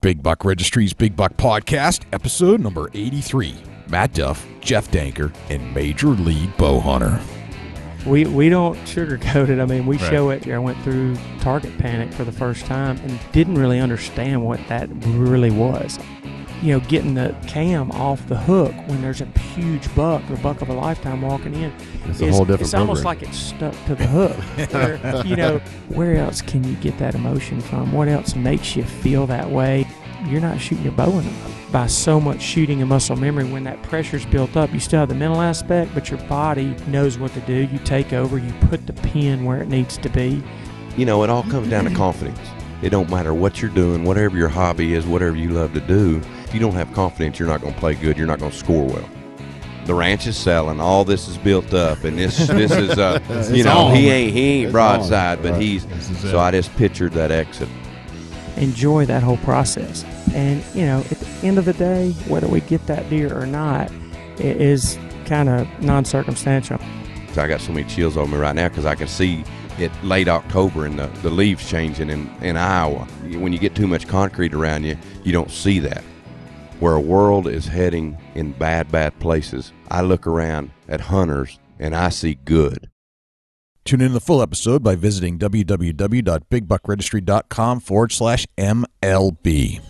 Big Buck Registry's Big Buck Podcast, episode number 83. Matt Duff, Jeff Danker, and Major League Bowhunter. We we don't sugarcoat it. I mean, we Right. show it. I went through target panic for the first time and didn't really understand what that really was. You know, getting the cam off the hook when there's a huge buck, the buck of a lifetime walking in. It's a whole different It's almost like it's stuck to the hook. Where, you know, where else can you get that emotion from? What else makes you feel that way? You're not shooting your bow enough. By so much shooting and muscle memory, when that pressure's built up, you still have the mental aspect, but your body knows what to do. You take over, you put the pin where it needs to be. You know, it all comes down to confidence. It don't matter what you're doing, whatever your hobby is, whatever you love to do. If you don't have confidence, you're not going to play good. You're not going to score well. The ranch is selling. All this is built up, and this this is uh, you It's know on. he ain't he ain't It's broadside, on. but Right. he's This it. so I just pictured that exit. Enjoy that whole process. And, you know, at the end of the day, whether we get that deer or not, it is kind of non circumstantial. So I got so many chills on me right now because I can see it late October and the, the leaves changing in, in Iowa. When you get too much concrete around you, you don't see that. Where a world is heading in bad, bad places, I look around at hunters and I see good. Tune in to the full episode by visiting www.bigbuckregistry.com forward slash MLB.